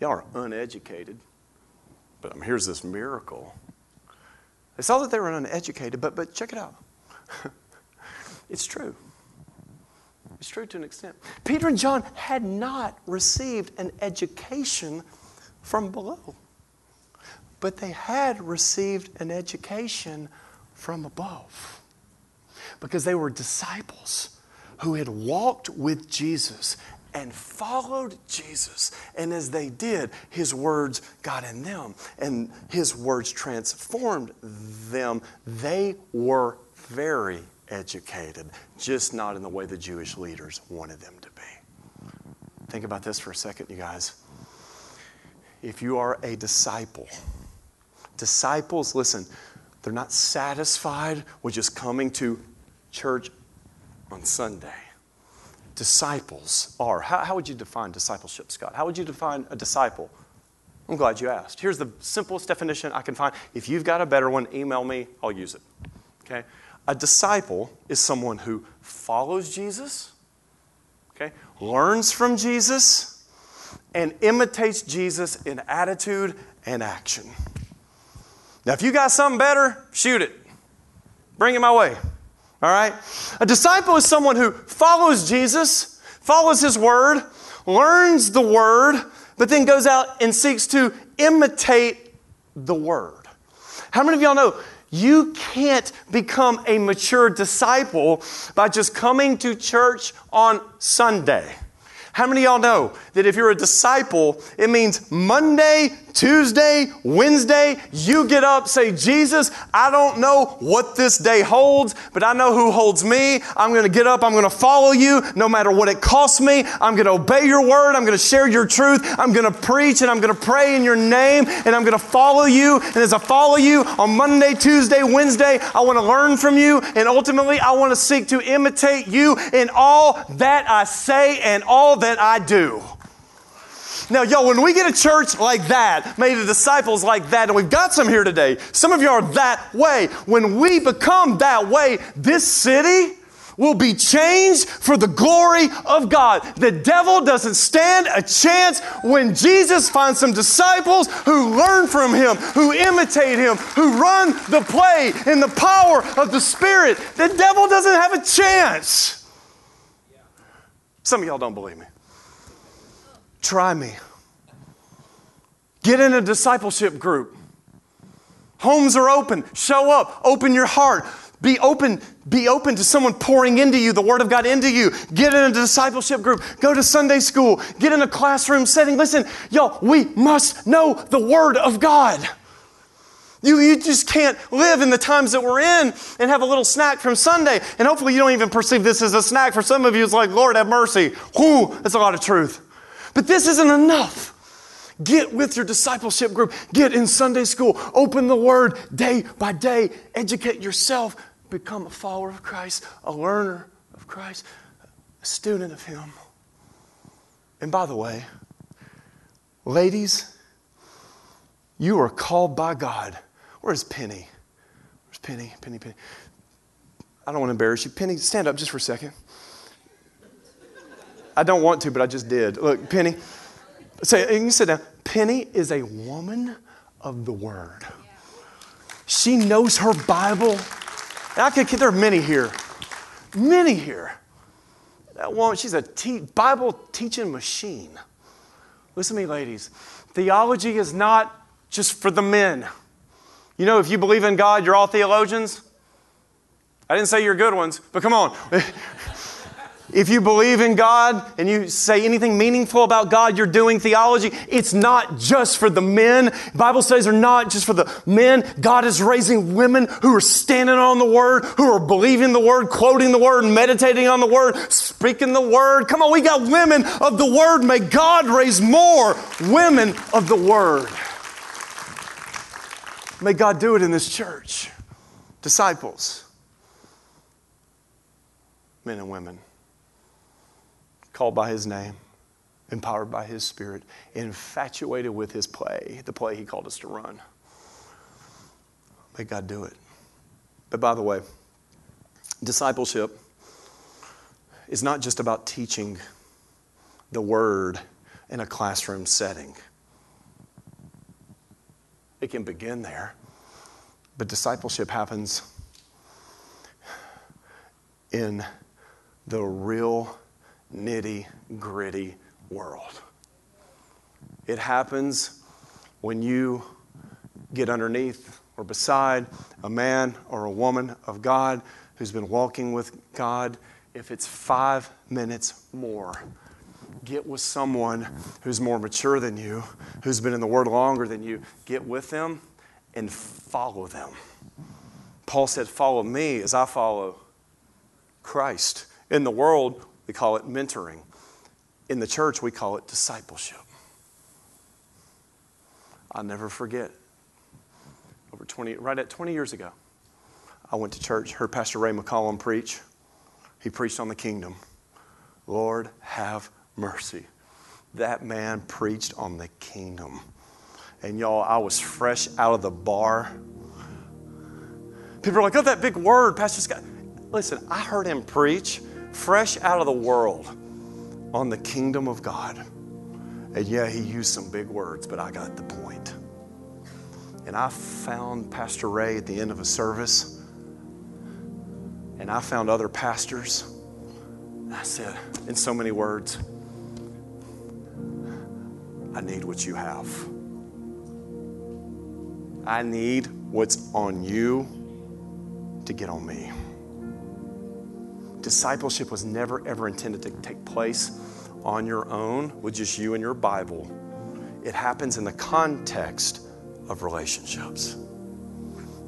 Y'all are uneducated. But um, here's this miracle. They saw that they were uneducated, but, but check it out. <laughs> it's true. It's true to an extent. Peter and John had not received an education from below, but they had received an education from above because they were disciples who had walked with Jesus and followed Jesus. And as they did, his words got in them and his words transformed them. They were very educated, just not in the way the Jewish leaders wanted them to be. Think about this for a second, you guys. If you are a disciple, disciples, listen, they're not satisfied with just coming to church on Sunday disciples are. How, how, would you define discipleship, Scott? How would you define a disciple? I'm glad you asked. Here's the simplest definition I can find. If you've got a better one, email me, I'll use it. Okay? A disciple is someone who follows Jesus, okay, learns from Jesus, and imitates Jesus in attitude and action. Now, if you got something better, shoot it. Bring it my way. All right? A disciple is someone who follows Jesus, follows his word, learns the word, but then goes out and seeks to imitate the word. How many of y'all know you can't become a mature disciple by just coming to church on Sunday? How many y'all know that if you're a disciple, it means Monday, Tuesday, Wednesday, you get up, say, Jesus, I don't know what this day holds, but I know who holds me. I'm going to get up, I'm going to follow you no matter what it costs me. I'm going to obey your word, I'm going to share your truth, I'm going to preach, and I'm going to pray in your name, and I'm going to follow you. And as I follow you on Monday, Tuesday, Wednesday, I want to learn from you, and ultimately, I want to seek to imitate you in all that I say and all that I do. Now, y'all, when we get a church like that, made of disciples like that, and we've got some here today, some of you are that way. When we become that way, this city will be changed for the glory of God. The devil doesn't stand a chance when Jesus finds some disciples who learn from him, who imitate him, who run the play in the power of the Spirit. The devil doesn't have a chance. Some of y'all don't believe me. Try me. Get in a discipleship group. Homes are open. Show up. Open your heart. Be open, be open to someone pouring into you, the Word of God into you. Get in a discipleship group. Go to Sunday school. Get in a classroom setting. Listen, y'all, we must know the Word of God. You, you just can't live in the times that we're in and have a little snack from Sunday. And hopefully you don't even perceive this as a snack. For some of you, it's like, Lord, have mercy. Whoo, that's a lot of truth. But this isn't enough. Get with your discipleship group. Get in Sunday school. Open the Word day by day. Educate yourself. Become a follower of Christ, a learner of Christ, a student of Him. And by the way, ladies, you are called by God. Where's Penny? Where's Penny? Penny, Penny. I don't want to embarrass you. Penny, stand up just for a second. I don't want to, but I just did. Look, Penny, say, you can sit down. Penny is a woman of the Word. She knows her Bible. And I could, there are many here, many here. That woman, she's a te- Bible teaching machine. Listen to me, ladies. Theology is not just for the men. You know, if you believe in God, you're all theologians. I didn't say you're good ones, but come on. <laughs> If you believe in God and you say anything meaningful about God, you're doing theology. It's not just for the men. Bible studies are not just for the men. God is raising women who are standing on the Word, who are believing the Word, quoting the Word, meditating on the Word, speaking the Word. Come on, we got women of the Word. May God raise more women of the Word. May God do it in this church. Disciples, men and women called by his name, empowered by his spirit, infatuated with his play, the play he called us to run. May God do it. But by the way, discipleship is not just about teaching the word in a classroom setting. It can begin there, but discipleship happens in the real nitty gritty world. It happens when you get underneath or beside a man or a woman of God who's been walking with God if it's five minutes more, get with someone who's more mature than you, who's been in the Word longer than you. Get with them and follow them. Paul said, Follow me as I follow Christ. In the world, we call it mentoring. In the church, we call it discipleship. I'll never forget. Over 20, right at 20 years ago, I went to church, heard Pastor Ray McCollum preach. He preached on the kingdom. Lord, have mercy. That man preached on the kingdom. And y'all, I was fresh out of the bar. People are like, oh, that big word, Pastor Scott. Listen, I heard him preach fresh out of the world on the kingdom of God. And yeah, he used some big words, but I got the point. And I found Pastor Ray at the end of a service, and I found other pastors. I said, in so many words, I need what you have. I need what's on you to get on me. Discipleship was never, ever intended to take place on your own with just you and your Bible. It happens in the context of relationships.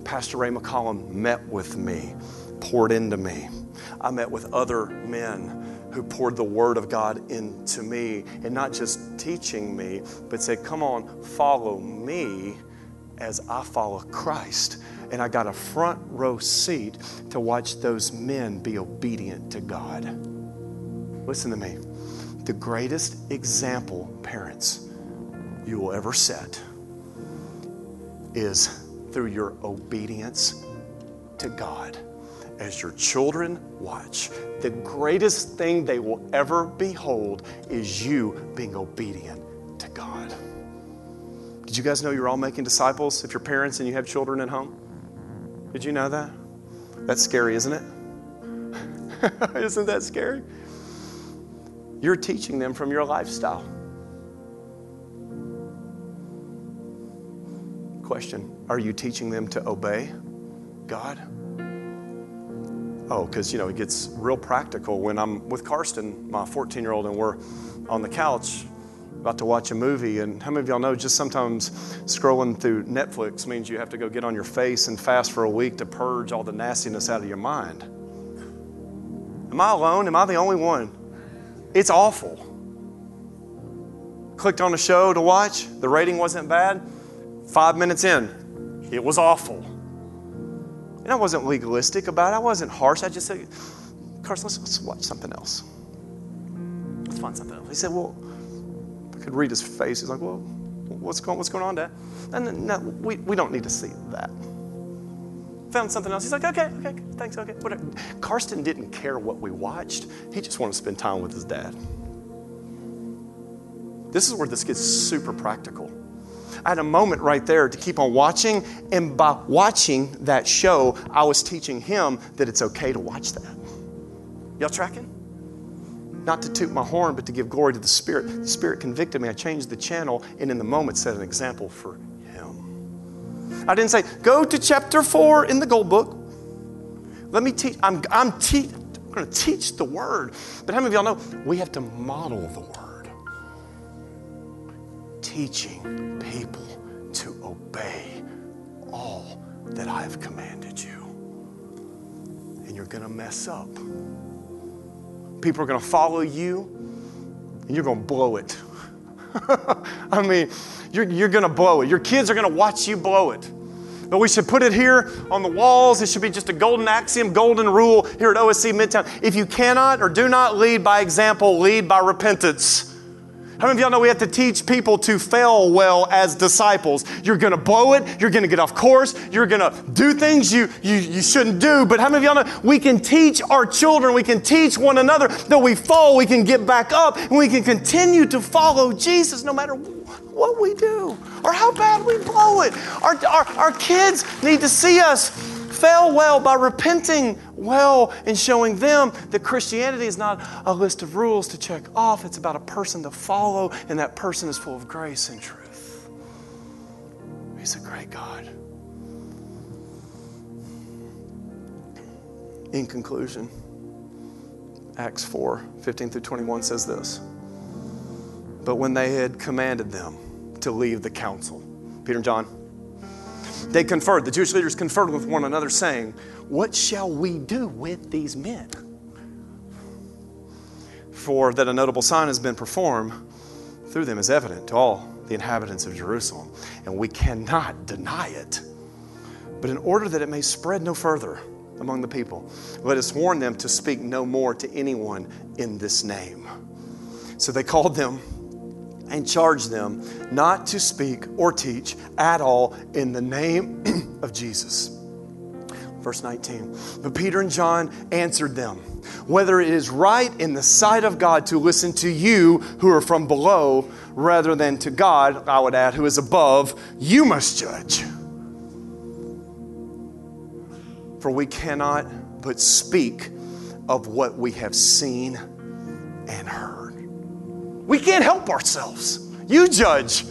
Pastor Ray McCollum met with me, poured into me. I met with other men who poured the Word of God into me and not just teaching me, but said, Come on, follow me as I follow Christ. And I got a front row seat to watch those men be obedient to God. Listen to me. The greatest example, parents, you will ever set is through your obedience to God. As your children watch, the greatest thing they will ever behold is you being obedient you guys know you're all making disciples if you're parents and you have children at home? Did you know that? That's scary, isn't it? <laughs> isn't that scary? You're teaching them from your lifestyle. Question Are you teaching them to obey God? Oh, because, you know, it gets real practical when I'm with Karsten, my 14 year old, and we're on the couch about to watch a movie. And how many of y'all know just sometimes scrolling through Netflix means you have to go get on your face and fast for a week to purge all the nastiness out of your mind? Am I alone? Am I the only one? It's awful. Clicked on a show to watch, the rating wasn't bad. Five minutes in, it was awful. And I wasn't legalistic about it. I wasn't harsh. I just said, Carson, let's, let's watch something else. Let's find something else. He said, Well, could read his face. He's like, Well, what's going, what's going on, Dad? And no, we, we don't need to see that. Found something else. He's like, okay, okay, thanks, okay, whatever. Karsten didn't care what we watched. He just wanted to spend time with his dad. This is where this gets super practical. I had a moment right there to keep on watching, and by watching that show, I was teaching him that it's okay to watch that. Y'all tracking? Not to toot my horn, but to give glory to the Spirit. The Spirit convicted me. I changed the channel, and in the moment set an example for him. I didn't say, go to chapter four in the gold book. Let me teach. I'm, I'm, te- I'm going to teach the word. But how many of y'all know we have to model the word? teaching people to obey all that I have commanded you. And you're going to mess up. People are going to follow you, and you're going to blow it. <laughs> I mean, you're, you're going to blow it. Your kids are going to watch you blow it. But we should put it here on the walls. It should be just a golden axiom, golden rule here at OSC Midtown. If you cannot or do not lead by example, lead by repentance. How many of y'all know we have to teach people to fail well as disciples? You're to blow it. You're to get off course. You're to do things you, you, you shouldn't do. But how many of y'all know we can teach our children, we can teach one another that we fall, we can get back up, and we can continue to follow Jesus no matter what we do or how bad we blow it. Our, our, our kids need to see us fail well by repenting well and showing them that Christianity is not a list of rules to check off, it's about a person to follow, and that person is full of grace and truth. He's a great God. In conclusion, Acts 4 15 through 21 says this. But when they had commanded them to leave the council, Peter and John, they conferred, the Jewish leaders conferred with one another, saying, What shall we do with these men? For that a notable sign has been performed through them is evident to all the inhabitants of Jerusalem, and we cannot deny it. But in order that it may spread no further among the people, let us warn them to speak no more to anyone in this name. So they called them and charge them not to speak or teach at all in the name <clears throat> of Jesus. Verse 19. But Peter and John answered them whether it is right in the sight of God to listen to you who are from below rather than to God, I would add, who is above, you must judge. For we cannot but speak of what we have seen and heard. We can't help ourselves. You judge.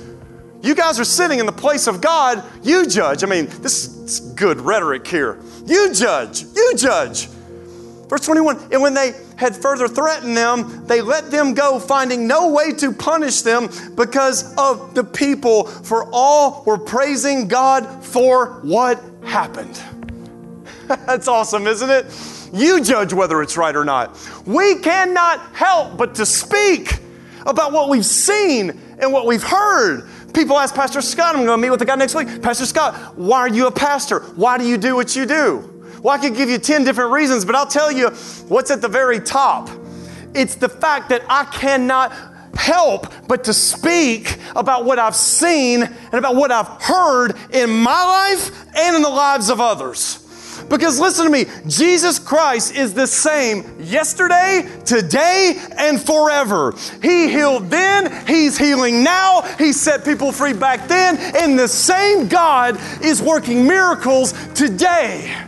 You guys are sitting in the place of God. You judge. I mean, this is good rhetoric here. You judge. You judge. Verse 21 And when they had further threatened them, they let them go, finding no way to punish them because of the people, for all were praising God for what happened. <laughs> That's awesome, isn't it? You judge whether it's right or not. We cannot help but to speak about what we've seen and what we've heard. People ask Pastor Scott, I'm going to meet with the guy next week. Pastor Scott, why are you a pastor? Why do you do what you do? Well, I could give you 10 different reasons, but I'll tell you what's at the very top. It's the fact that I cannot help but to speak about what I've seen and about what I've heard in my life and in the lives of others. Because listen to me, Jesus Christ is the same yesterday, today, and forever. He healed then, He's healing now, He set people free back then, and the same God is working miracles today.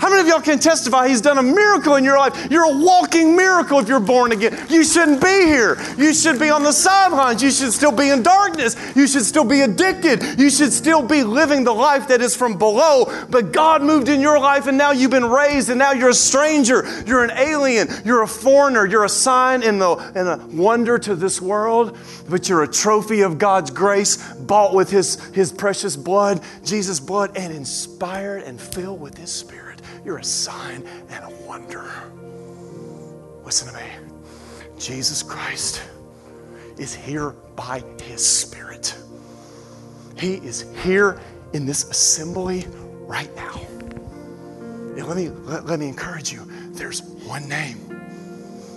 How many of y'all can testify He's done a miracle in your life? You're a walking miracle if you're born again. You shouldn't be here. You should be on the sidelines. You should still be in darkness. You should still be addicted. You should still be living the life that is from below. But God moved in your life and now you've been raised and now you're a stranger. You're an alien. You're a foreigner. You're a sign and a wonder to this world. But you're a trophy of God's grace, bought with His, His precious blood, Jesus' blood, and inspired and filled with His Spirit. You're a sign and a wonder. Listen to me. Jesus Christ is here by His Spirit. He is here in this assembly right now. And let me, let, let me encourage you there's one name.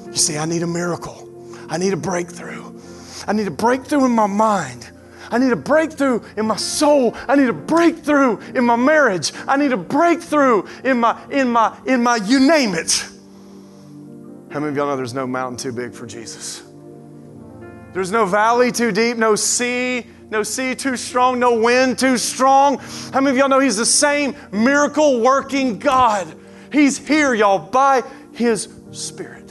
You see, I need a miracle, I need a breakthrough. I need a breakthrough in my mind. I need a breakthrough in my soul. I need a breakthrough in my marriage. I need a breakthrough in my, in my, in my, you name it. How many of y'all know there's no mountain too big for Jesus? There's no valley too deep, no sea, no sea too strong, no wind too strong. How many of y'all know He's the same miracle working God? He's here, y'all, by His Spirit.